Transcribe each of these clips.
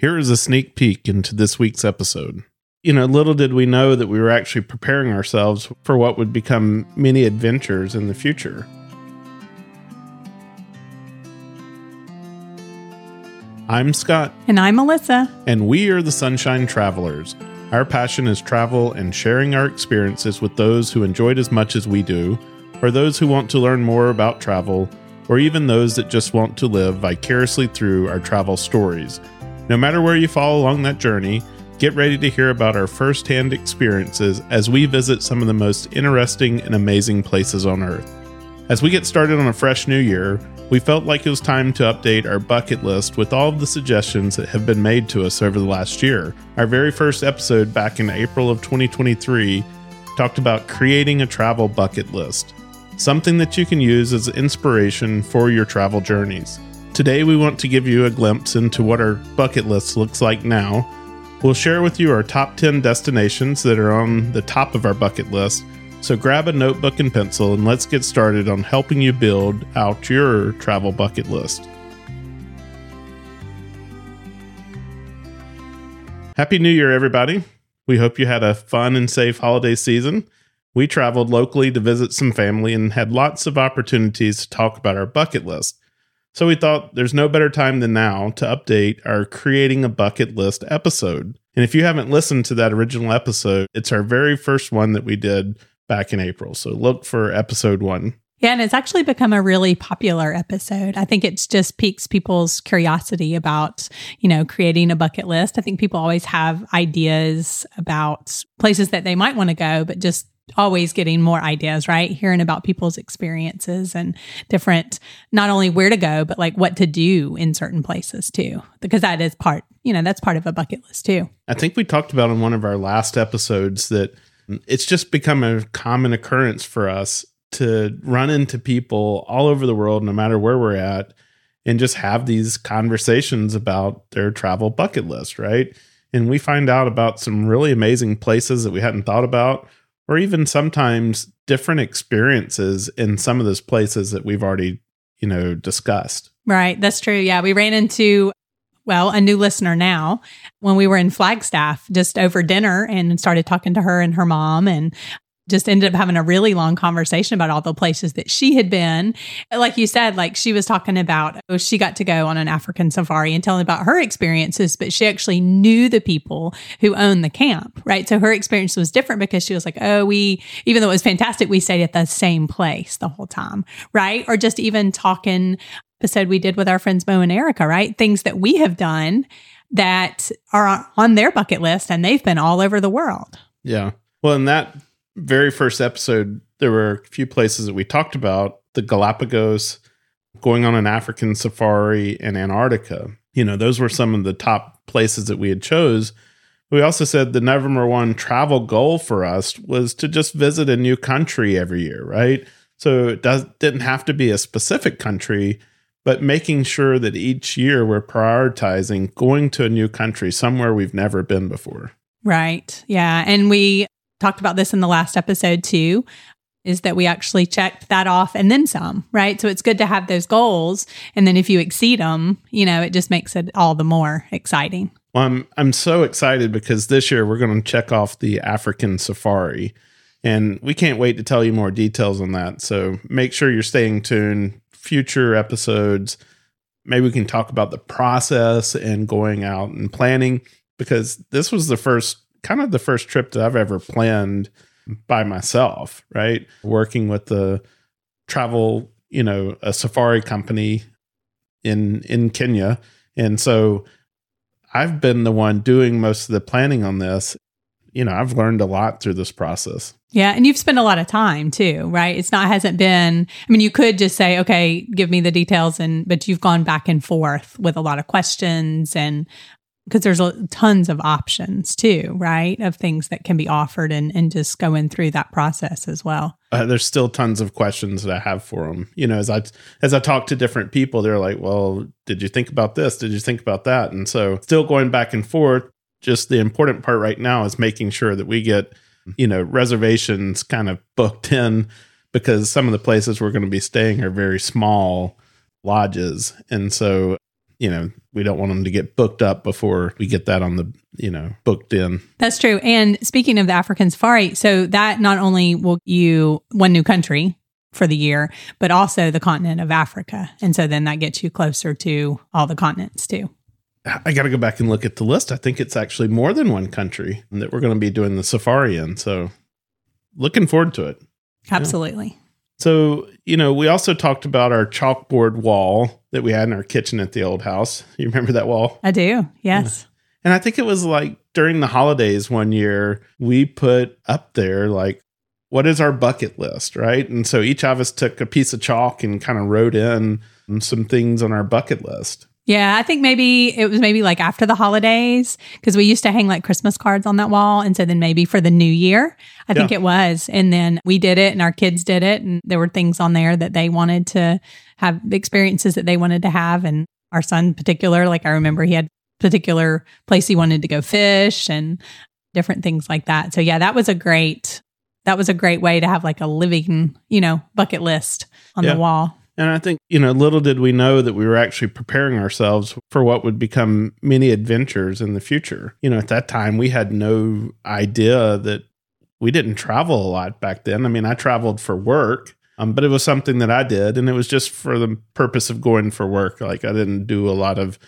Here is a sneak peek into this week's episode. You know, little did we know that we were actually preparing ourselves for what would become many adventures in the future. I'm Scott. And I'm Melissa. And we are the Sunshine Travelers. Our passion is travel and sharing our experiences with those who enjoy it as much as we do, or those who want to learn more about travel, or even those that just want to live vicariously through our travel stories. No matter where you fall along that journey, get ready to hear about our firsthand experiences as we visit some of the most interesting and amazing places on Earth. As we get started on a fresh new year, we felt like it was time to update our bucket list with all of the suggestions that have been made to us over the last year. Our very first episode back in April of 2023 talked about creating a travel bucket list, something that you can use as inspiration for your travel journeys. Today, we want to give you a glimpse into what our bucket list looks like now. We'll share with you our top 10 destinations that are on the top of our bucket list. So grab a notebook and pencil and let's get started on helping you build out your travel bucket list. Happy New Year, everybody. We hope you had a fun and safe holiday season. We traveled locally to visit some family and had lots of opportunities to talk about our bucket list. So we thought there's no better time than now to update our Creating a Bucket List episode. And if you haven't listened to that original episode, it's our very first one that we did back in April. So look for episode one. Yeah, and it's actually become a really popular episode. I think it's just piques people's curiosity about, you know, creating a bucket list. I think people always have ideas about places that they might want to go, but just always getting more ideas, right? Hearing about people's experiences and different, not only where to go, but like what to do in certain places too, because that is part, you know, that's part of a bucket list too. I think we talked about in one of our last episodes that it's just become a common occurrence for us to run into people all over the world, no matter where we're at, and just have these conversations about their travel bucket list, right? And we find out about some really amazing places that we hadn't thought about or even sometimes different experiences in some of those places that we've already, you know, discussed. Right. That's true. Yeah. We ran into, well, a new listener now when we were in Flagstaff just over dinner and started talking to her and her mom. And just ended up having a really long conversation about all the places that she had been. Like you said, like she was talking about, oh, she got to go on an African safari and telling about her experiences, but she actually knew the people who owned the camp, right? So her experience was different because she was like, oh, we, even though it was fantastic, we stayed at the same place the whole time, right? Or just even talking episode we did with our friends Mo and Erica, right? Things that we have done that are on their bucket list and they've been all over the world. Yeah. Well, and that very first episode, there were a few places that we talked about the Galapagos, going on an African safari in Antarctica. You know, those were some of the top places that we had chose. We also said the number one travel goal for us was to just visit a new country every year, right? So it does, didn't have to be a specific country, but making sure that each year we're prioritizing going to a new country, somewhere we've never been before. Right. Yeah. And we talked about this in the last episode too is that we actually checked that off and then some, right? So it's good to have those goals. And then if you exceed them, you know, it just makes it all the more exciting. Well, I'm, I'm so excited because this year we're going to check off the African safari. And we can't wait to tell you more details on that. So make sure you're staying tuned. Future episodes, maybe we can talk about the process and going out and planning because this was the first kind of the first trip that I've ever planned by myself, right? Working with the travel, you know, a safari company in in Kenya. And so I've been the one doing most of the planning on this. You know, I've learned a lot through this process. Yeah, and you've spent a lot of time too, right? It's not hasn't been I mean, you could just say, "Okay, give me the details," and but you've gone back and forth with a lot of questions and because there's tons of options too, right? Of things that can be offered and, and just going through that process as well. Uh, there's still tons of questions that I have for them. You know, as I as I talk to different people, they're like, "Well, did you think about this? Did you think about that?" And so, still going back and forth. Just the important part right now is making sure that we get, you know, reservations kind of booked in because some of the places we're going to be staying are very small lodges, and so you know, we don't want them to get booked up before we get that on the, you know, booked in. That's true. And speaking of the African safari, so that not only will you one new country for the year, but also the continent of Africa. And so then that gets you closer to all the continents too. I got to go back and look at the list. I think it's actually more than one country that we're going to be doing the safari in. So looking forward to it. Absolutely. Yeah. So, you know, we also talked about our chalkboard wall that we had in our kitchen at the old house. You remember that wall? I do. Yes. Yeah. And I think it was like during the holidays one year, we put up there like, what is our bucket list? Right. And so each of us took a piece of chalk and kind of wrote in some things on our bucket list. Yeah, I think maybe it was maybe like after the holidays because we used to hang like Christmas cards on that wall. And so then maybe for the new year, I yeah. think it was. And then we did it and our kids did it. And there were things on there that they wanted to have experiences that they wanted to have. And our son, in particular, like I remember he had particular place he wanted to go fish and different things like that. So yeah, that was a great that was a great way to have like a living, you know, bucket list on yeah. the wall. And I think, you know, little did we know that we were actually preparing ourselves for what would become many adventures in the future. You know, at that time, we had no idea that we didn't travel a lot back then. I mean, I traveled for work, um, but it was something that I did, and it was just for the purpose of going for work. Like, I didn't do a lot of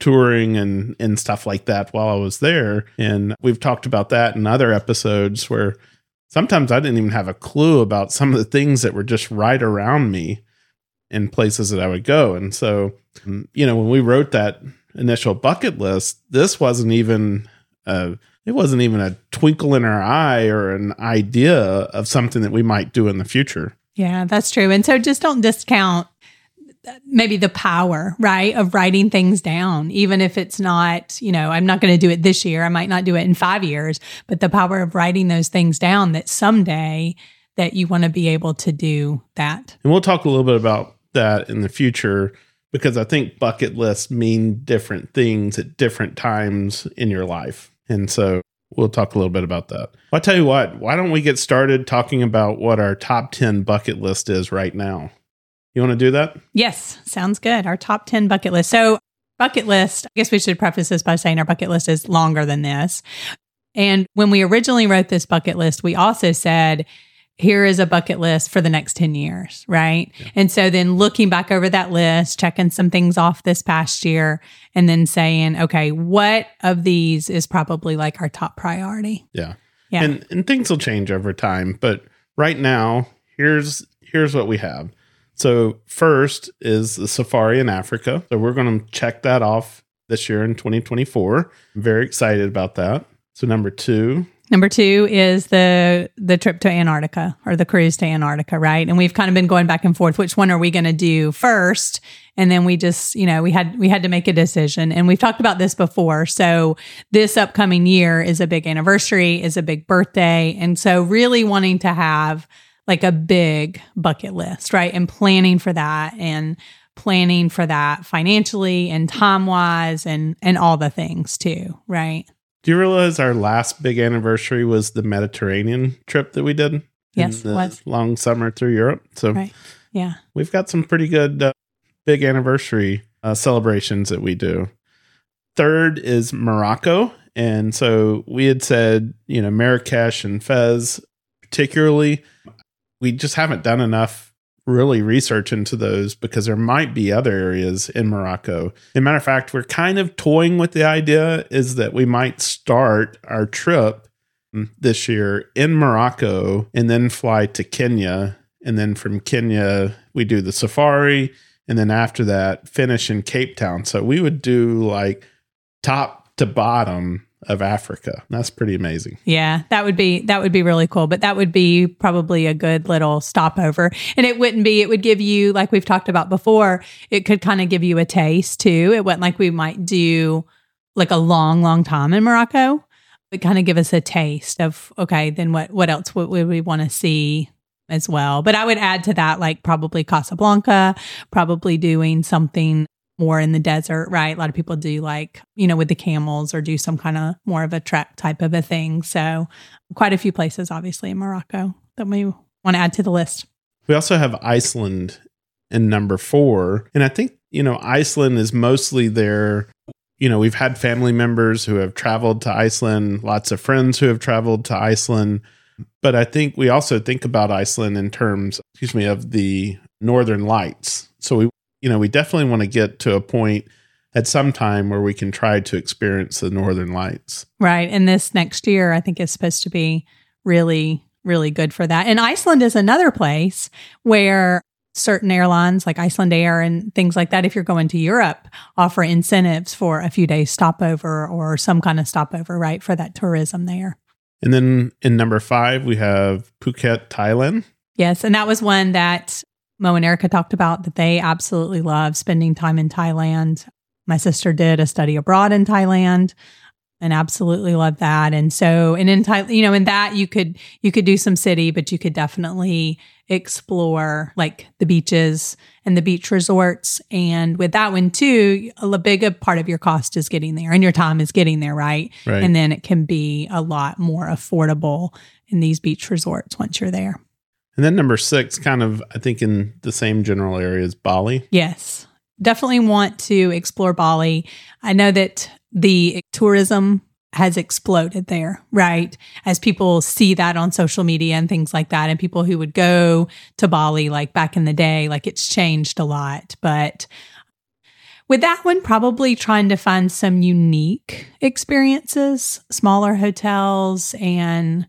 touring and and stuff like that while I was there. And we've talked about that in other episodes where sometimes I didn't even have a clue about some of the things that were just right around me in places that I would go. And so, um, you know, when we wrote that initial bucket list, this wasn't even a, it wasn't even a twinkle in our eye or an idea of something that we might do in the future. Yeah, that's true. And so just don't discount maybe the power, right, of writing things down, even if it's not, you know, I'm not going to do it this year. I might not do it in five years, but the power of writing those things down that someday that you want to be able to do that. And we'll talk a little bit about that in the future because I think bucket lists mean different things at different times in your life. And so we'll talk a little bit about that. I'll tell you what, why don't we get started talking about what our top 10 bucket list is right now? You want to do that? Yes, sounds good. Our top 10 bucket list. So, bucket list, I guess we should preface this by saying our bucket list is longer than this. And when we originally wrote this bucket list, we also said, here is a bucket list for the next 10 years, right? Yeah. And so then looking back over that list, checking some things off this past year, and then saying, okay, what of these is probably like our top priority? Yeah. Yeah. And, and things will change over time. But right now, here's here's what we have. So first is the safari in Africa. So we're going to check that off this year in 2024. I'm very excited about that. So number two Number two is the the trip to Antarctica or the cruise to Antarctica, right? And we've kind of been going back and forth. Which one are we going to do first? And then we just, you know, we had we had to make a decision. And we've talked about this before. So this upcoming year is a big anniversary, is a big birthday, and so really wanting to have like a big bucket list, right? And planning for that and planning for that financially and time wise and and all the things too, right? Do you realize our last big anniversary was the Mediterranean trip that we did? Yes, was long summer through Europe. So, right. yeah, we've got some pretty good uh, big anniversary uh, celebrations that we do. Third is Morocco, and so we had said, you know, Marrakesh and Fez, particularly. We just haven't done enough really research into those because there might be other areas in Morocco. As a matter of fact, we're kind of toying with the idea is that we might start our trip this year in Morocco and then fly to Kenya. And then from Kenya, we do the safari. And then after that, finish in Cape Town. So we would do like top to bottom of Africa. That's pretty amazing. Yeah, that would be that would be really cool. But that would be probably a good little stopover. And it wouldn't be, it would give you, like we've talked about before, it could kind of give you a taste too. It wasn't like we might do like a long, long time in Morocco. It kind of give us a taste of okay, then what what else would, would we want to see as well. But I would add to that like probably Casablanca, probably doing something more in the desert, right? A lot of people do like, you know, with the camels or do some kind of more of a trek type of a thing. So, quite a few places, obviously, in Morocco that we want to add to the list. We also have Iceland in number four. And I think, you know, Iceland is mostly there. You know, we've had family members who have traveled to Iceland, lots of friends who have traveled to Iceland. But I think we also think about Iceland in terms, excuse me, of the northern lights. So we, you know, we definitely want to get to a point at some time where we can try to experience the northern lights. Right. And this next year, I think is supposed to be really, really good for that. And Iceland is another place where certain airlines like Iceland Air and things like that, if you're going to Europe, offer incentives for a few days stopover or some kind of stopover, right, for that tourism there. And then in number five, we have Phuket, Thailand. Yes. And that was one that Mo and Erica talked about that they absolutely love spending time in Thailand. My sister did a study abroad in Thailand and absolutely love that. And so, and in Thailand, you know, in that you could, you could do some city, but you could definitely explore like the beaches and the beach resorts. And with that one too, a big part of your cost is getting there and your time is getting there, right? Right. And then it can be a lot more affordable in these beach resorts once you're there. And then number six, kind of, I think, in the same general area as Bali. Yes. Definitely want to explore Bali. I know that the tourism has exploded there, right? As people see that on social media and things like that, and people who would go to Bali like back in the day, like it's changed a lot. But with that one, probably trying to find some unique experiences, smaller hotels, and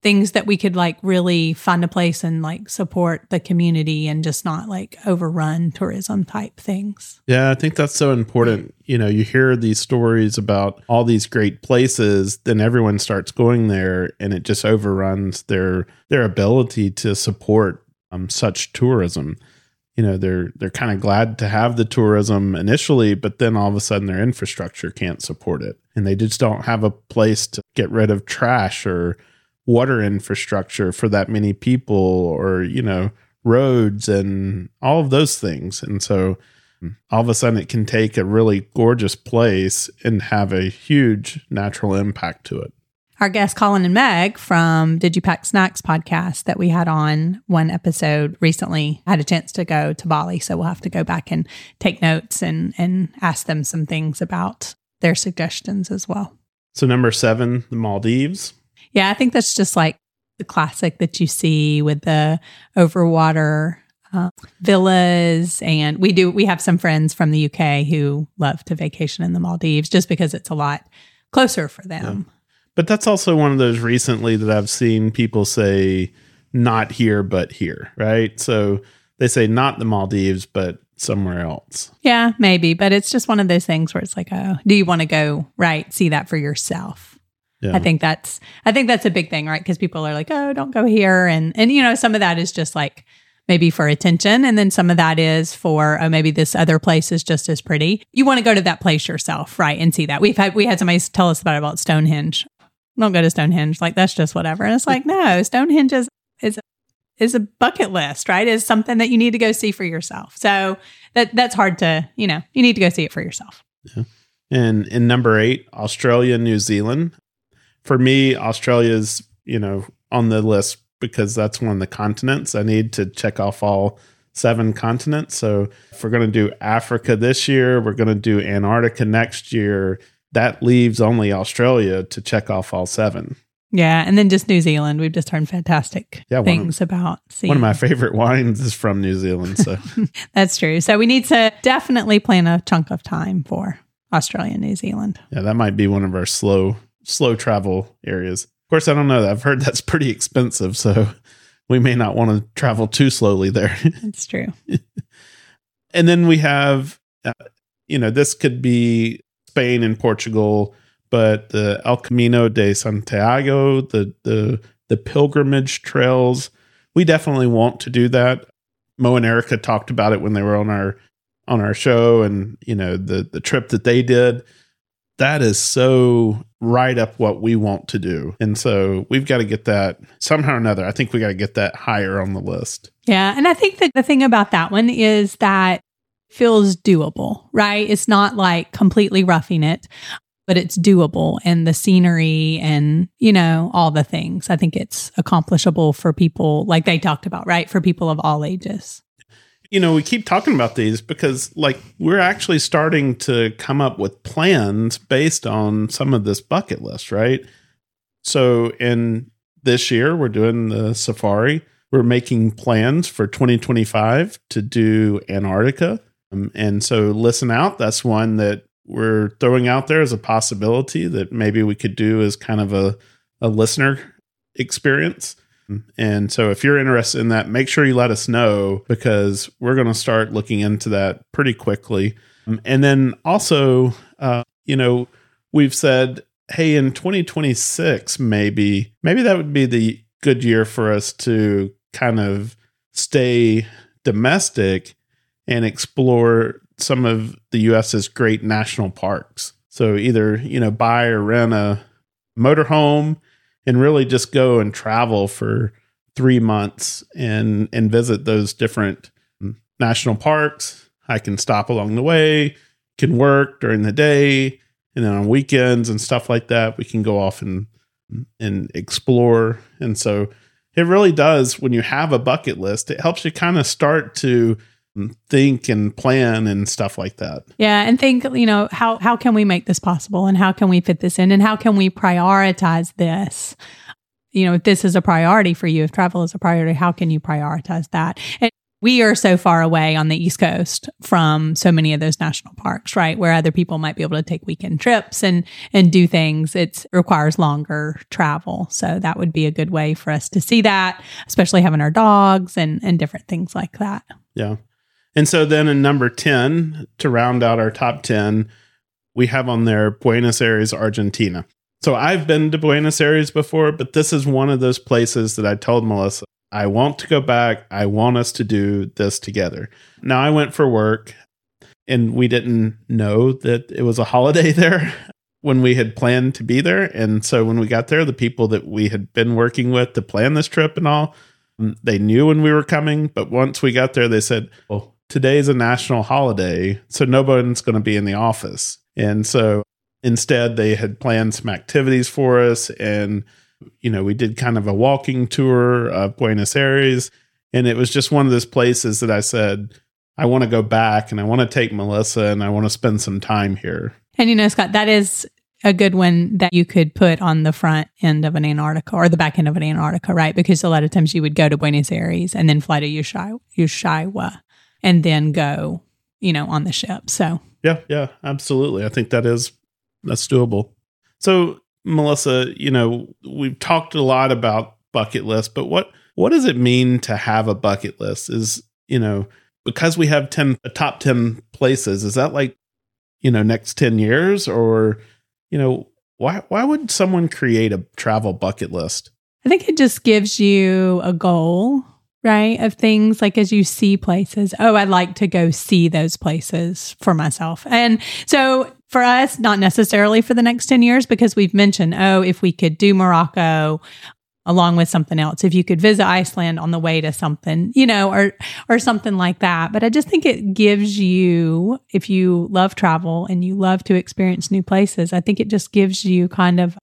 things that we could like really find a place and like support the community and just not like overrun tourism type things. Yeah, I think that's so important. You know, you hear these stories about all these great places, then everyone starts going there and it just overruns their their ability to support um, such tourism. You know, they're they're kind of glad to have the tourism initially, but then all of a sudden their infrastructure can't support it. And they just don't have a place to get rid of trash or water infrastructure for that many people or you know roads and all of those things and so hmm. all of a sudden it can take a really gorgeous place and have a huge natural impact to it Our guests, Colin and Meg from Did You Pack Snacks podcast that we had on one episode recently, had a chance to go to Bali. So we'll have to go back and take notes and, and ask them some things about their suggestions as well. so number seven the maldives Yeah, I think that's just like the classic that you see with the overwater uh, villas. And we do, we have some friends from the UK who love to vacation in the Maldives just because it's a lot closer for them. but that's also one of those recently that i've seen people say not here but here right so they say not the maldives but somewhere else Yeah, maybe, but it's just one of those things where it's like, oh, do you want to go right see that for yourself? Yeah I think that's I think that's a big thing, right? Because people are like, oh, don't go here, and and you know, some of that is just like maybe for attention, and then some of that is for oh, maybe this other place is just as pretty. You want to go to that place yourself, right, and see that. We've had we had somebody tell us about about Stonehenge. Don't go to Stonehenge, like that's just whatever. And it's like, no, Stonehenge is is is a bucket list, right? Is something that you need to go see for yourself. So that that's hard to, you know, you need to go see it for yourself. Yeah. And in number eight, Australia, New Zealand. For me, Australia's, you know, on the list because that's one of the continents. I need to check off all seven continents. So if we're going to do Africa this year, we're going to do Antarctica next year. That leaves only Australia to check off all seven. Yeah, and then just New Zealand. We've just heard fantastic Yeah, one of- things about seeing. One of my favorite wines is from New Zealand. So That's true. So we need to definitely plan a chunk of time for Australia and New Zealand. yeah, that might be one of our slow, slow travel areas. Of course, I don't know. That. I've heard that's pretty expensive. So we may not want to travel too slowly there. That's true. and then we have uh, you know this could be spain and portugal but the el camino de santiago the the the pilgrimage trails we definitely want to do that mo and erica talked about it when they were on our on our show and you know the the trip that they did that is so right up what we want to do and so we've got to get that somehow or another i think we got to get that higher on the list Yeah. And I think that the thing about that one is that feels doable, right? It's not like completely roughing it, but it's doable and the scenery and, you know, all the things. I think it's accomplishable for people like they talked about, right? For people of all ages. You know, we keep talking about these because, like, we're actually starting to come up with plans based on some of this bucket list, right? So, in this year, we're doing the safari. We're making plans for 2025 to do Antarctica. Um, and so, listen out. That's one that we're throwing out there as a possibility that maybe we could do as kind of a, a listener experience. And so, if you're interested in that, make sure you let us know because we're going to start looking into that pretty quickly. And then also, uh, you know, we've said, hey, in 2026, maybe, maybe that would be the good year for us to kind of stay domestic and explore some of the US's great national parks. So either, you know, buy or rent a motorhome and really just go and travel for three months and and visit those different hmm. national parks. I can stop along the way, can work during the day, and then on weekends and stuff like that, we can go off and hmm. and explore. And so it really does when you have a bucket list, it helps you kind of start to think and plan and stuff like that. Yeah, and think, you know, how how can we make this possible and how can we fit this in and how can we prioritize this? You know, if this is a priority for you, if travel is a priority, how can you prioritize that? And we are so far away on the East Coast from so many of those national parks, right? Where other people might be able to take weekend trips and and do things. It requires longer travel. So that would be a good way for us to see that, especially having our dogs and and different things like that. Yeah. And so then in number 10, to round out our top 10, we have on there Buenos Aires, Argentina. So I've been to Buenos Aires before, but this is one of those places that I told Melissa, I want to go back. I want us to do this together. Now I went for work and we didn't know that it was a holiday there when we had planned to be there. And so when we got there, the people that we had been working with to plan this trip and all, they knew when we were coming. But once we got there, they said, Oh, today's a national holiday, so nobody's going to be in the office. And so instead, they had planned some activities for us. And, you know, we did kind of a walking tour of Buenos Aires. And it was just one of those places that I said, I want to go back and I want to take Melissa and I want to spend some time here. And, you know, Scott, that is a good one that you could put on the front end of an Antarctica or the back end of an Antarctica, right? Because a lot of times you would go to Buenos Aires and then fly to Ushuaia and then go, you know, on the ship. So, yeah, yeah, absolutely. I think that is that's doable. So, Melissa, you know, we've talked a lot about bucket list, but what what does it mean to have a bucket list? Is, you know, because we have 10 a top 10 places, is that like, you know, next 10 years or, you know, why why would someone create a travel bucket list? I think it just gives you a goal right? Of things like as you see places, oh, I'd like to go see those places for myself. And so for us, not necessarily for the next 10 years, because we've mentioned, oh, if we could do Morocco along with something else, if you could visit Iceland on the way to something, you know, or or something like that. But I just think it gives you, if you love travel and you love to experience new places, I think it just gives you kind of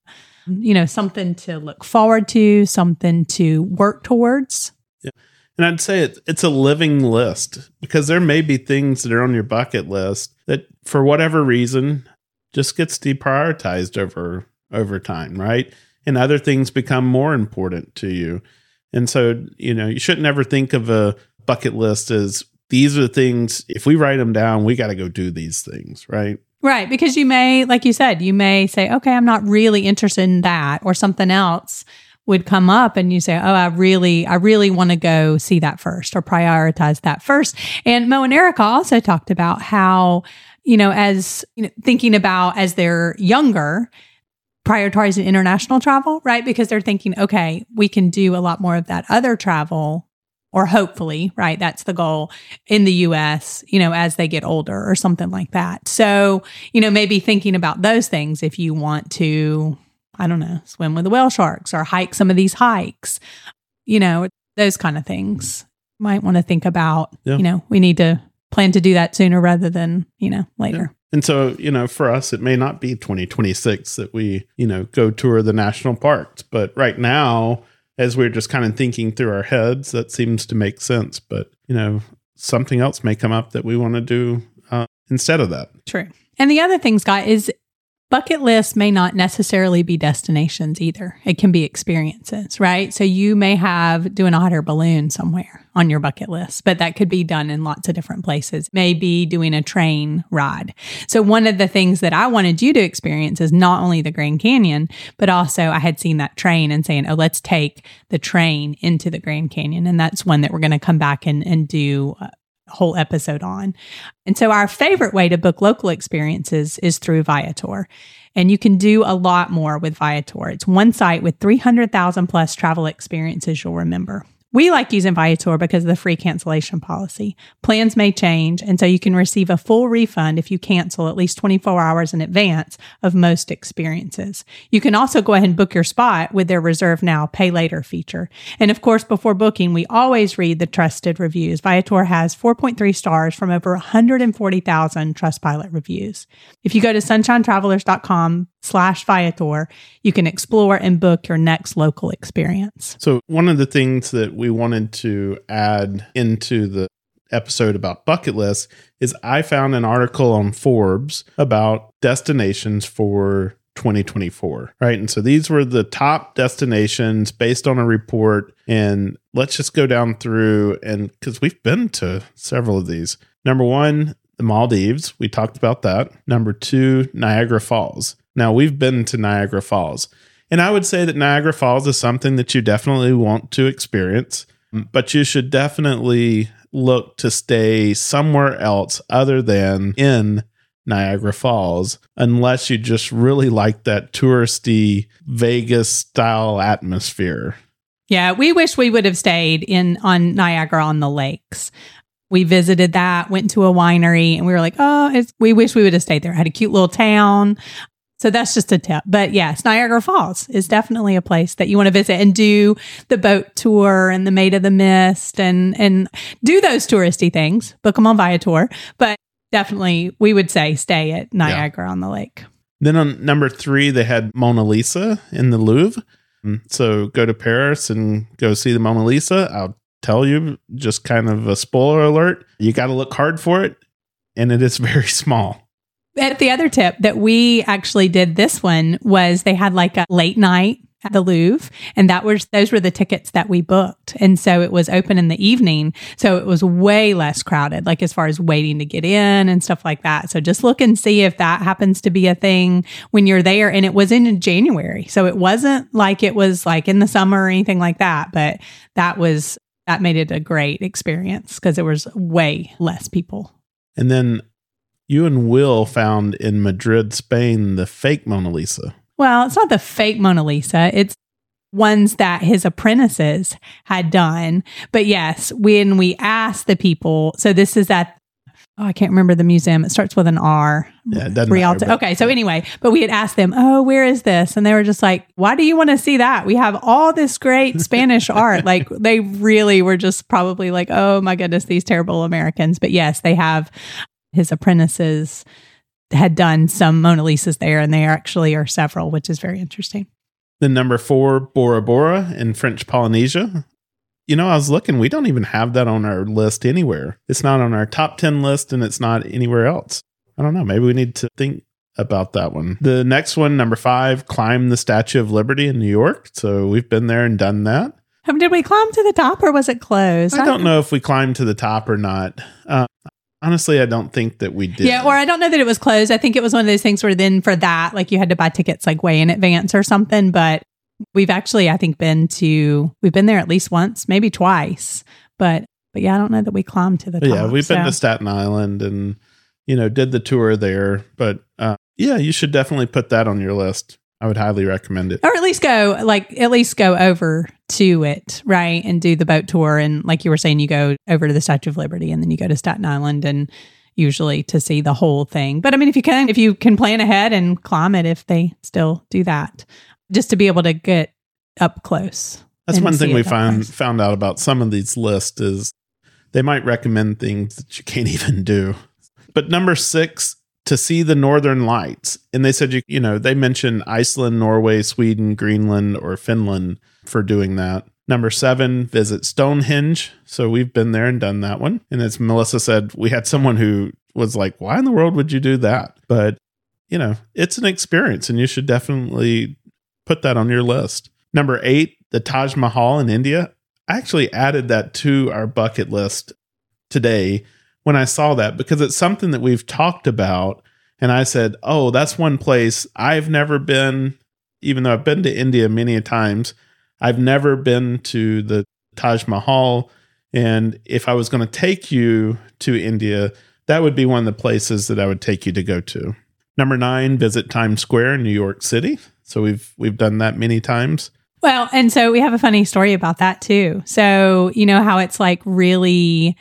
you know something to look forward to something to work towards yeah. And I'd say it, it's a living list because there may be things that are on your bucket list that, for whatever reason, just gets deprioritized over over time, right? And other things become more important to you. And so, you know, you shouldn't ever think of a bucket list as these are the things. If we write them down, we got to go do these things, right? Right. Because you may, like you said, you may say, okay, I'm not really interested in that or something else would come up and you say, Oh, I really, I really want to go see that first or prioritize that first. And Mo and Erica also talked about how, you know, as you know, thinking about as they're younger, prioritizing international travel, right? Because they're thinking, okay, we can do a lot more of that other travel or hopefully, right? That's the goal in the US, you know, as they get older or something like that. So, you know, maybe thinking about those things if you want to I don't know, swim with the whale sharks or hike some of these hikes, you know, those kind of things. Might want to think about, yeah. you know, we need to plan to do that sooner rather than, you know, later. Yeah. And so, you know, for us, it may not be 2026 that we, you know, go tour the national parks. But right now, as we're just kind of thinking through our heads, that seems to make sense. But, you know, something else may come up that we want to do uh, instead of that. True. And the other thing, Scott, is bucket lists may not necessarily be destinations either. It can be experiences, right? So you may have doing a hot air balloon somewhere on your bucket list, but that could be done in lots of different places. Maybe doing a train ride. So one of the things that I wanted you to experience is not only the Grand Canyon, but also I had seen that train and saying, oh, let's take the train into the Grand Canyon. And that's one that we're going to come back and, and do uh, whole episode on. And so our favorite way to book local experiences is through Viator. And you can do a lot more with Viator. It's one site with 300,000 plus travel experiences you'll remember. We like using Viator because of the free cancellation policy. Plans may change, and so you can receive a full refund if you cancel at least 24 hours in advance of most experiences. You can also go ahead and book your spot with their reserve now, pay later feature. And of course, before booking, we always read the trusted reviews. Viator has 4.3 stars from over 140,000 Trustpilot reviews. If you go to sunshinetravelers.com slash Viator, you can explore and book your next local experience. So, one of the things that we wanted to add into the episode about bucket lists is I found an article on Forbes about destinations for 2024, right? And so these were the top destinations based on a report. And let's just go down through and because we've been to several of these. Number one, the Maldives. We talked about that. Number two, Niagara Falls. Now, we've been to Niagara Falls, and I would say that Niagara Falls is something that you definitely want to experience, mm. but you should definitely look to stay somewhere else other than in Niagara Falls, unless you just really like that touristy Vegas style atmosphere. Yeah, we wish we would have stayed in on Niagara on the lakes. We visited that, went to a winery, and we were like, oh, we wish we would have stayed there. It had a cute little town. So that's just a tip. But yes, Niagara Falls is definitely a place that you want to visit and do the boat tour and the Maid of the Mist and and do those touristy things. Book them on Viator. But definitely we would say stay at Niagara yeah. on the lake. Then on number three, they had Mona Lisa in the Louvre. Mm, so go to Paris and go see the Mona Lisa. I'll tell you, just kind of a spoiler alert, you got to look hard for it. And it is very small. And the other tip that we actually did this one was they had like a late night at the Louvre and that was those were the tickets that we booked. And so it was open in the evening, so it was way less crowded like as far as waiting to get in and stuff like that. So just look and see if that happens to be a thing when you're there and it was in January. So it wasn't like it was like in the summer or anything like that, but that was that made it a great experience because there was way less people. And then you and Will found in Madrid, Spain, the fake Mona Lisa. Well, it's not the fake Mona Lisa. It's ones that his apprentices had done. But yes, when we asked the people, so this is at Oh, I can't remember the museum. It starts with an R. Yeah, it Rialto. Matter, okay, so anyway, but we had asked them, "Oh, where is this?" And they were just like, "Why do you want to see that? We have all this great Spanish art." Like they really were just probably like, "Oh my goodness, these terrible Americans." But yes, they have his apprentices had done some Mona Lisas there, and there actually are several, which is very interesting. The number four, Bora Bora in French Polynesia. You know, I was looking, we don't even have that on our list anywhere. It's not on our top 10 list and it's not anywhere else. I don't know. Maybe we need to think about that one. The next one, number five, climb the Statue of Liberty in New York. So we've been there and done that. Did we climb to the top or was it closed? I don't know if we climbed to the top or not. Uh, Honestly, I don't think that we did. Yeah, or I don't know that it was closed. I think it was one of those things where then for that, like you had to buy tickets like way in advance or something. But we've actually, I think, been to we've been there at least once, maybe twice. But but yeah, I don't know that we climbed to the top. Yeah, we've so. been to Staten Island and you know did the tour there. But uh, yeah, you should definitely put that on your list. I would highly recommend it. Or at least go like at least go over to it, right? And do the boat tour and like you were saying you go over to the Statue of Liberty and then you go to Staten Island and usually to see the whole thing. But I mean if you can if you can plan ahead and climb it if they still do that just to be able to get up close. That's one thing we found found out about some of these lists is they might recommend things that you can't even do. But number 6 to see the northern lights. And they said you you know, they mentioned Iceland, Norway, Sweden, Greenland or Finland for doing that. Number seven, visit Stonehenge. So we've been there and done that one. And as Melissa said, we had someone who was like, why in the world would you do that? But, you know, it's an experience and you should definitely put that on your list. Number eight, the Taj Mahal in India. I actually added that to our bucket list today when I saw that because it's something that we've talked about. And I said, oh, that's one place I've never been, even though I've been to India many times. I've never been to the Taj Mahal. And if I was going to take you to India, that would be one of the places that I would take you to go to. Number nine, visit Times Square in New York City. So we've we've done that many times. Well, and so we have a funny story about that too. So, you know how it's like really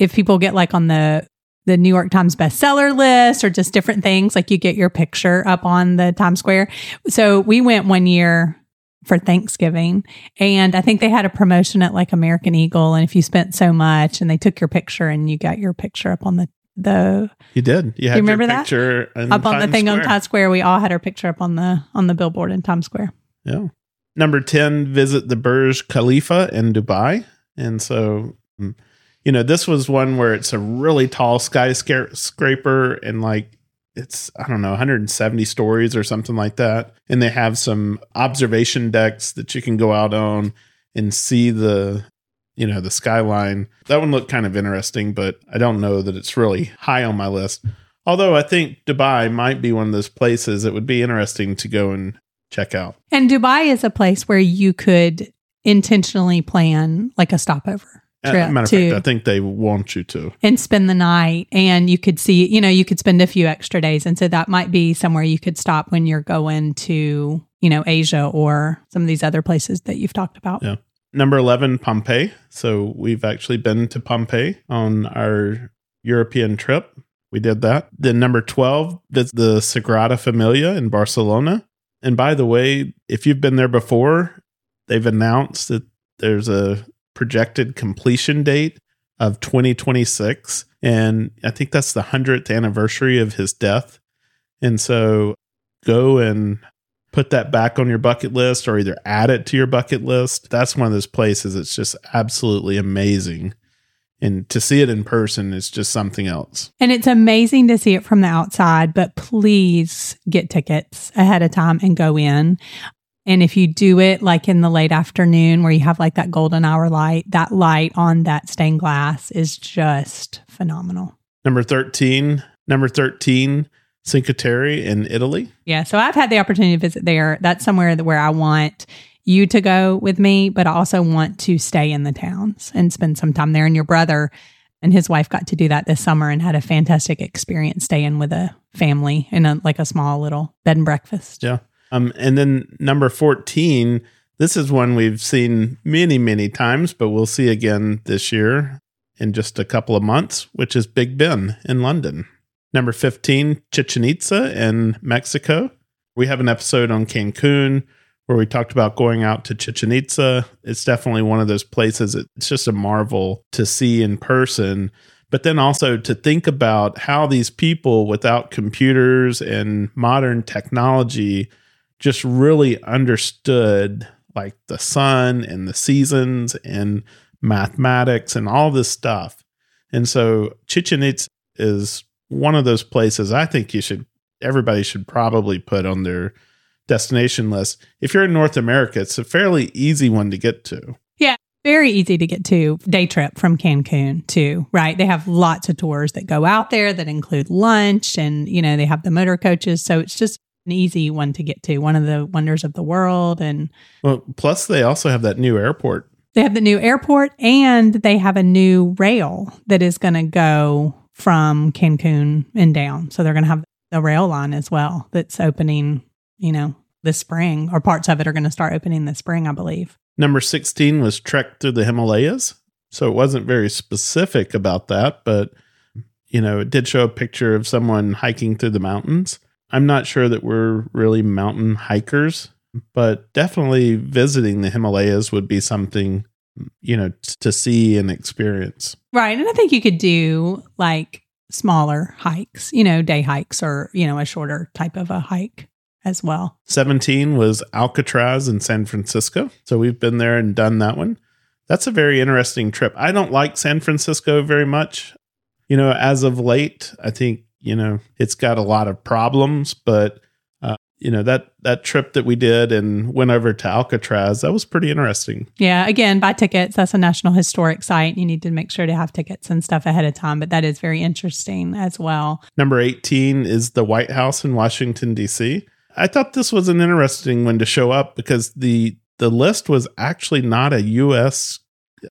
if people get like on the the New York Times bestseller list or just different things, like you get your picture up on the Times Square. So we went one year for Thanksgiving and I think they had a promotion at like American Eagle and if you spent so much and they took your picture and you got your picture up on the the You did. You had you remember your that? picture up on the Times thing on Times Square. We all had our picture up on the on the billboard in Times Square. Yeah. Number 10, visit the Burj Khalifa in Dubai. And so, mm, you know, this was one where it's a really tall skyscraper and like it's, I don't know, 170 stories or something like that. And they have some observation decks that you can go out on and see the, you know, the skyline. That one looked kind of interesting, but I don't know that it's really high on my list. Although I think Dubai might be one of those places that would be interesting to go and check out. And Dubai is a place where you could intentionally plan like a stopover trip a matter of fact, I think they want you to. and spend the night and you could see, you know, you could spend a few extra days. And so that might be somewhere you could stop when you're going to, you know, Asia or some of these other places that you've talked about. Yeah. Number 11, Pompeii. So we've actually been to Pompeii on our European trip. We did that. Then number 12, visit the Sagrada Familia in Barcelona. And by the way, if you've been there before, they've announced that there's a projected completion date of 2026. And I think that's the 100th anniversary of his death. And so go and put that back on your bucket list or either add it to your bucket list. That's one of those places that's just absolutely amazing. And to see it in person is just something else. And it's amazing to see it from the outside, but please get tickets ahead of time and go in. And if you do it like in the late afternoon where you have like that golden hour light, that light on that stained glass is just phenomenal. Number 13, number 13, Cinque Terre in Italy. Yeah. So I've had the opportunity to visit there. That's somewhere where I want you to go with me, but I also want to stay in the towns and spend some time there. And your brother and his wife got to do that this summer and had a fantastic experience staying with a family in a like a small little bed and breakfast. Yeah. Um, and then number 14, this is one we've seen many, many times, but we'll see again this year in just a couple of months, which is Big Ben in London. Number 15, Chichen Itza in Mexico. We have an episode on Cancun where we talked about going out to Chichen Itza. It's definitely one of those places. It's just a marvel to see in person, but then also to think about how these people without computers and modern technology just really understood like the sun and the seasons and mathematics and all this stuff. And so Chichen Itza is one of those places I think you should everybody should probably put on their destination list. If you're in North America, it's a fairly easy one to get to. Yeah, very easy to get to day trip from Cancun too, right? They have lots of tours that go out there that include lunch and, you know, they have the motor coaches. So it's just an easy one to get to, one of the wonders of the world. And Well, plus they also have that new airport. they have the new airport and they have a new rail that is going to go from Cancun and down. So they're going to have a rail line as well that's opening, you know, this spring or parts of it are going to start opening this spring, I believe. Number 16 was Trek through the Himalayas. So it wasn't very specific about that, but you know, it did show a picture of someone hiking through the mountains. I'm not sure that we're really mountain hikers, but definitely visiting the Himalayas would be something, you know, t- to see and experience. Right. And I think you could do like smaller hikes, you know, day hikes or, you know, a shorter type of a hike. as well. 17 was Alcatraz in San Francisco. So we've been there and done that one. That's a very interesting trip. I don't like San Francisco very much. You know, as of late, I think, you know, it's got a lot of problems, but uh, you know that that trip that we did and went over to Alcatraz that was pretty interesting. Yeah, again, buy tickets. That's a national historic site. You need to make sure to have tickets and stuff ahead of time, but that is very interesting as well. Number 18 is the White House in Washington D.C. I thought this was an interesting one to show up because the the list was actually not a US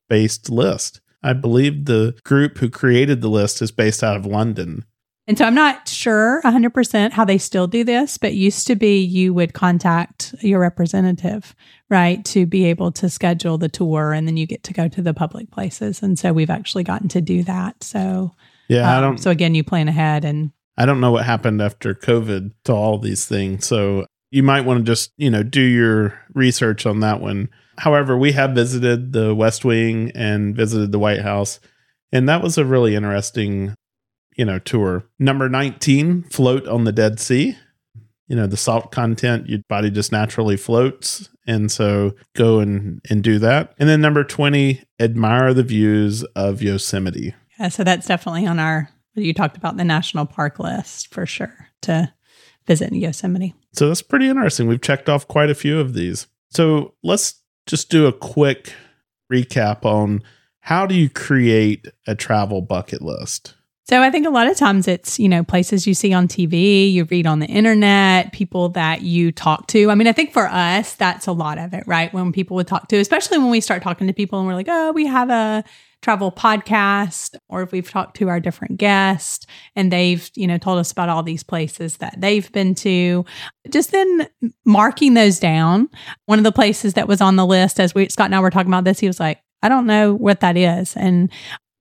based list. I believe the group who created the list is based out of London. And so I'm not sure 100% how they still do this, but used to be you would contact your representative, right, to be able to schedule the tour and then you get to go to the public places. And so we've actually gotten to do that. So, yeah, um, I don't. So again, you plan ahead and. I don't know what happened after COVID to all these things. So you might want to just, you know, do your research on that one. However, we have visited the West Wing and visited the White House. And that was a really interesting you know, tour. Number 19, float on the Dead Sea. You know, the salt content, your body just naturally floats. And so go and, and do that. And then number 20, admire the views of Yosemite. Yeah, so that's definitely on our, you talked about the national park list for sure to visit Yosemite. So that's pretty interesting. We've checked off quite a few of these. So let's just do a quick recap on how do you create a travel bucket list? So I think a lot of times it's, you know, places you see on TV, you read on the internet, people that you talk to. I mean, I think for us, that's a lot of it, right? When people would talk to, especially when we start talking to people and we're like, oh, we have a travel podcast, or if we've talked to our different guests and they've, you know, told us about all these places that they've been to, just then marking those down. One of the places that was on the list as we, Scott and I were talking about this, he was like, I don't know what that is. And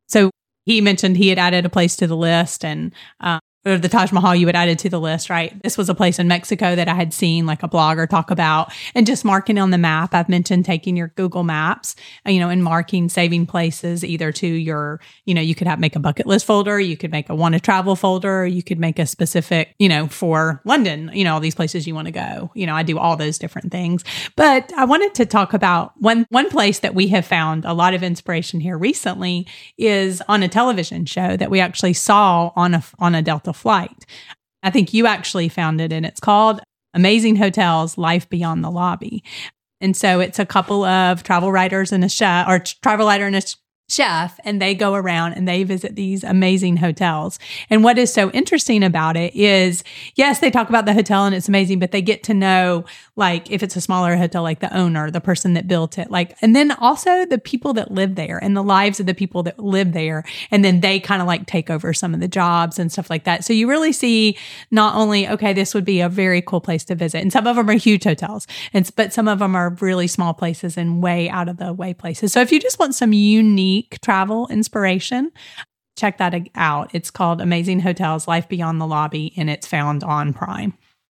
so he mentioned he had added a place to the list and uh, or the Taj Mahal you had added to the list, right? This was a place in Mexico that I had seen like a blogger talk about and just marking on the map. I've mentioned taking your Google Maps, uh, you know, and marking saving places either to your, you know, you could have make a bucket list folder, you could make a want to travel folder, you could make a specific, you know, for London, you know, all these places you want to go. You know, I do all those different things. But I wanted to talk about one one place that we have found a lot of inspiration here recently is on a television show that we actually saw on a on a Delta flight. I think you actually found it, and it's called Amazing Hotels Life Beyond the Lobby. And so it's a couple of travel writers and a chef, or travel writer and a chef and they go around and they visit these amazing hotels. And what is so interesting about it is, yes, they talk about the hotel and it's amazing, but they get to know, like, if it's a smaller hotel, like the owner, the person that built it, like, and then also the people that live there and the lives of the people that live there. And then they kind of like take over some of the jobs and stuff like that. So you really see not only, okay, this would be a very cool place to visit. And some of them are huge hotels, and, but some of them are really small places and way out of the way places. So if you just want some unique, unique travel inspiration, check that out. It's called Amazing Hotels Life Beyond the Lobby, and it's found on Prime.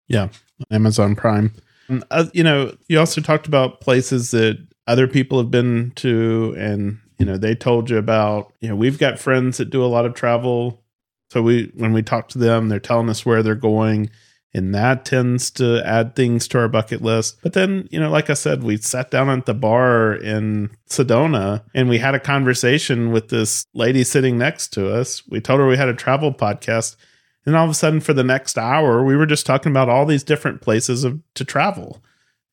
Yeah, Amazon Prime. And, uh, you know, you also talked about places that other people have been to, and you know, they told you about. You know, we've got friends that do a lot of travel, so we when we talk to them, they're telling us where they're going and that tends to add things to our bucket list. But then, you know, like I said, we sat down at the bar in Sedona and we had a conversation with this lady sitting next to us. We told her we had a travel podcast. And all of a sudden, for the next hour, we were just talking about all these different places of, to travel.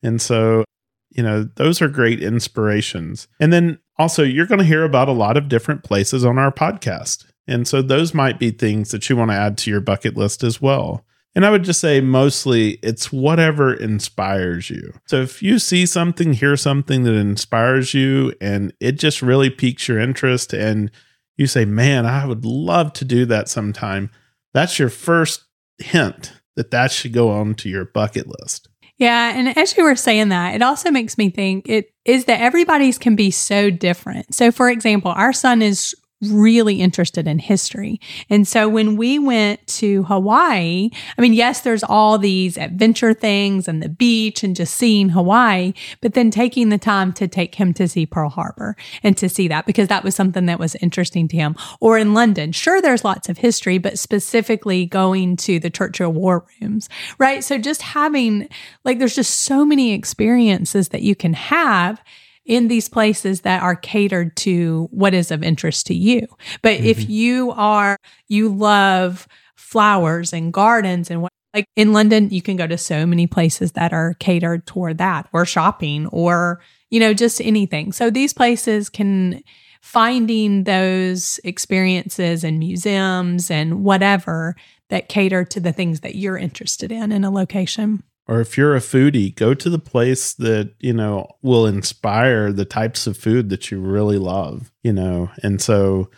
And so, you know, those are great inspirations. And then also, you're going to hear about a lot of different places on our podcast. And so, those might be things that you want to add to your bucket list as well. And I would just say mostly it's whatever inspires you. So if you see something, hear something that inspires you and it just really piques your interest and you say, man, I would love to do that sometime, that's your first hint that that should go on to your bucket list. Yeah, and as you were saying that, it also makes me think it is that everybody's can be so different. So for example, our son is really interested in history. And so when we went to Hawaii, I mean, yes, there's all these adventure things and the beach and just seeing Hawaii, but then taking the time to take him to see Pearl Harbor and to see that because that was something that was interesting to him. Or in London, sure, there's lots of history, but specifically going to the Churchill War Rooms, right? So just having, like, there's just so many experiences that you can have in these places that are catered to what is of interest to you. But mm-hmm. if you are, you love flowers and gardens and what, like in London, you can go to so many places that are catered toward that or shopping or, you know, just anything. So these places can, finding those experiences and museums and whatever that cater to the things that you're interested in in a location or if you're a foodie, go to the place that, you know, will inspire the types of food that you really love, you know. And so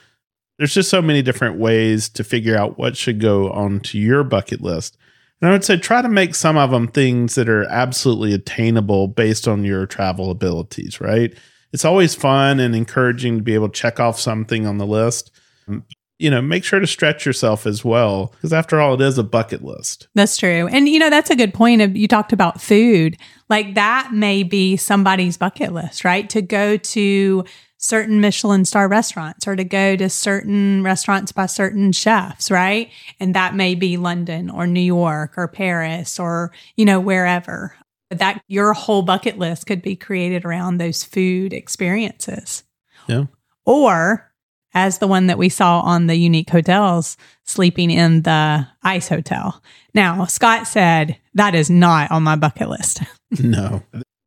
there's just so many different ways to figure out what should go onto your bucket list. And I would say try to make some of them things that are absolutely attainable based on your travel abilities, right? It's always fun and encouraging to be able to check off something on the list you know, make sure to stretch yourself as well, because after all, it is a bucket list. That's true. And, you know, that's a good point of you talked about food. Like that may be somebody's bucket list, right? To go to certain Michelin star restaurants or to go to certain restaurants by certain chefs, right? And that may be London or New York or Paris or, you know, wherever. But that your whole bucket list could be created around those food experiences. Yeah. Or as the one that we saw on the unique hotels sleeping in the ice hotel. Now, Scott said that is not on my bucket list. no,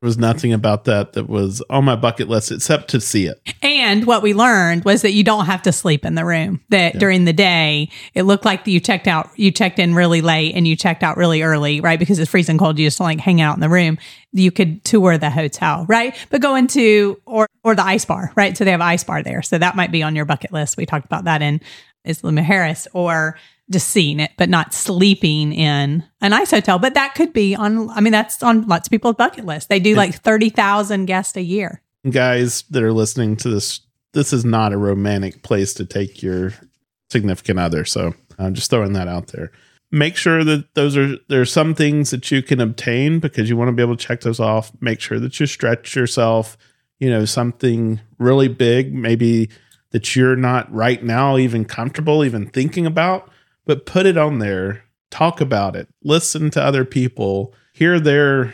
was nothing about that that was on my bucket list except to see it. And what we learned was that you don't have to sleep in the room. That yeah. during the day, it looked like you checked out, you checked in really late and you checked out really early, right? Because it's freezing cold. You just like hang out in the room. You could tour the hotel, right? But go into or or the ice bar, right? So they have ice bar there. So that might be on your bucket list. We talked about that in Isla Mujeres or just seeing it, but not sleeping in an ice hotel. But that could be on, I mean, that's on lots of people's bucket list. They do like 30,000 guests a year guys that are listening to this, this is not a romantic place to take your significant other. So I'm just throwing that out there. Make sure that those are there's some things that you can obtain because you want to be able to check those off. Make sure that you stretch yourself. You know, something really big, maybe that you're not right now even comfortable even thinking about, but put it on there. Talk about it. Listen to other people. Hear their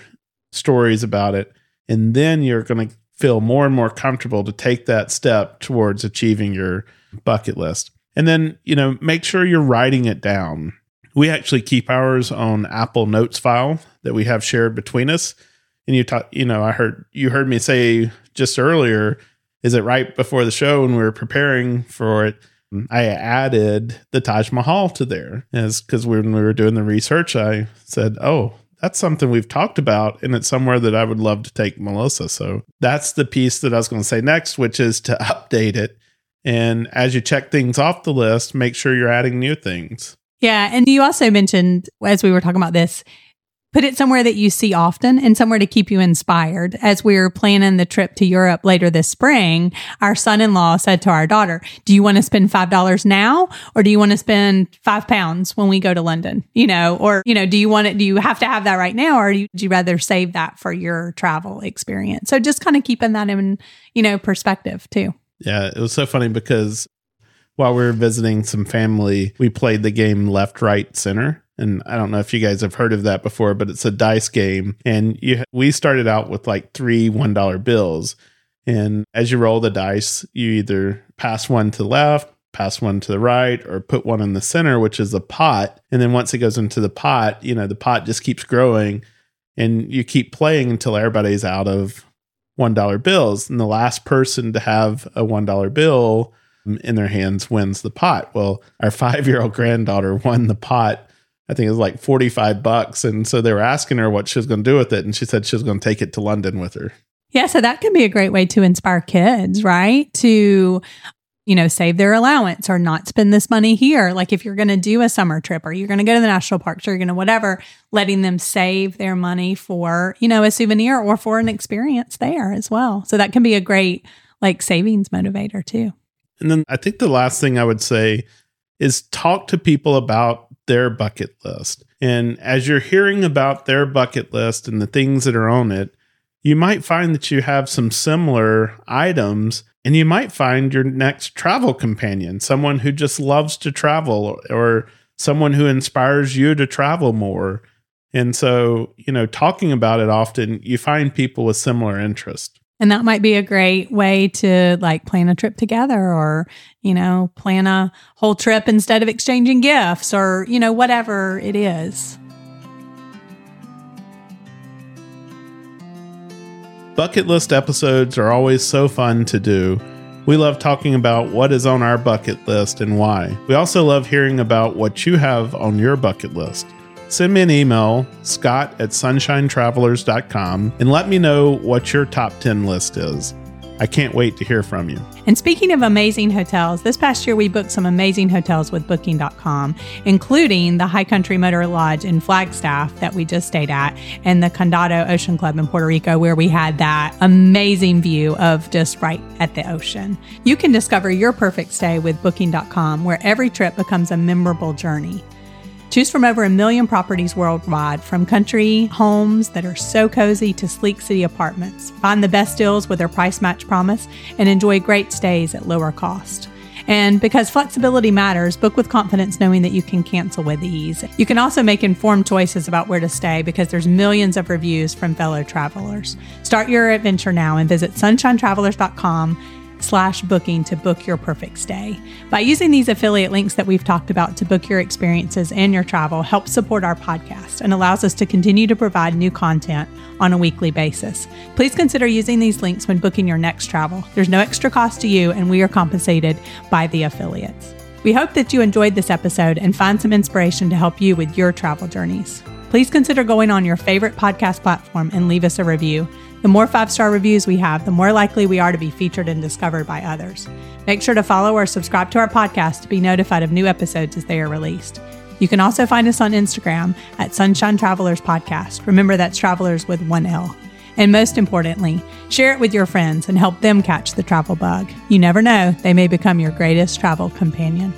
stories about it. And then you're going to feel more and more comfortable to take that step towards achieving your bucket list. And then, you know, make sure you're writing it down. We actually keep ours on Apple Notes file that we have shared between us. And you talk, you know, I heard you heard me say just earlier, is it right before the show when we were preparing for it? I added the Taj Mahal to there as because when we were doing the research, I said, "Oh, that's something we've talked about and it's somewhere that I would love to take Melissa. So that's the piece that I was going to say next, which is to update it. And as you check things off the list, make sure you're adding new things. Yeah. And you also mentioned, as we were talking about this, put it somewhere that you see often and somewhere to keep you inspired. As we were planning the trip to Europe later this spring, our son in law said to our daughter, Do you want to spend $5 now or do you want to spend five pounds when we go to London? You know, or, you know, do you want it? Do you have to have that right now or do you rather save that for your travel experience? So just kind of keeping that in, you know, perspective too. Yeah. It was so funny because while we were visiting some family, we played the game left, right, center and I don't know if you guys have heard of that before, but it's a dice game. And you, we started out with like three $1 bills. And as you roll the dice, you either pass one to the left, pass one to the right, or put one in the center, which is a pot. And then once it goes into the pot, you know, the pot just keeps growing and you keep playing until everybody's out of $1 bills. And the last person to have a $1 bill in their hands wins the pot. Well, our five year old granddaughter won the pot I think it was like 45 bucks. And so they were asking her what she was going to do with it. And she said she was going to take it to London with her. Yeah. So that can be a great way to inspire kids, right? To, you know, save their allowance or not spend this money here. Like if you're going to do a summer trip or you're going to go to the national parks or you're going to whatever, letting them save their money for, you know, a souvenir or for an experience there as well. So that can be a great like savings motivator too. And then I think the last thing I would say is talk to people about their bucket list. And as you're hearing about their bucket list and the things that are on it, you might find that you have some similar items and you might find your next travel companion, someone who just loves to travel or someone who inspires you to travel more. And so, you know, talking about it often, you find people with similar interests. And that might be a great way to like plan a trip together or, you know, plan a whole trip instead of exchanging gifts or, you know, whatever it is. Bucket list episodes are always so fun to do. We love talking about what is on our bucket list and why. We also love hearing about what you have on your bucket list. Send me an email, scott at sunshinetravelers.com, and let me know what your top 10 list is. I can't wait to hear from you. And speaking of amazing hotels, this past year we booked some amazing hotels with Booking.com, including the High Country Motor Lodge in Flagstaff that we just stayed at, and the Condado Ocean Club in Puerto Rico, where we had that amazing view of just right at the ocean. You can discover your perfect stay with Booking.com, where every trip becomes a memorable journey. Choose from over a million properties worldwide, from country homes that are so cozy to sleek city apartments. Find the best deals with their price match promise and enjoy great stays at lower cost. And because flexibility matters, book with confidence knowing that you can cancel with ease. You can also make informed choices about where to stay because there's millions of reviews from fellow travelers. Start your adventure now and visit sunshinetravelers.com slash booking to book your perfect stay. By using these affiliate links that we've talked about to book your experiences and your travel helps support our podcast and allows us to continue to provide new content on a weekly basis. Please consider using these links when booking your next travel. There's no extra cost to you and we are compensated by the affiliates. We hope that you enjoyed this episode and find some inspiration to help you with your travel journeys. Please consider going on your favorite podcast platform and leave us a review. The more five star reviews we have, the more likely we are to be featured and discovered by others. Make sure to follow or subscribe to our podcast to be notified of new episodes as they are released. You can also find us on Instagram at Sunshine Travelers Podcast. Remember, that's travelers with one L. And most importantly, share it with your friends and help them catch the travel bug. You never know, they may become your greatest travel companion.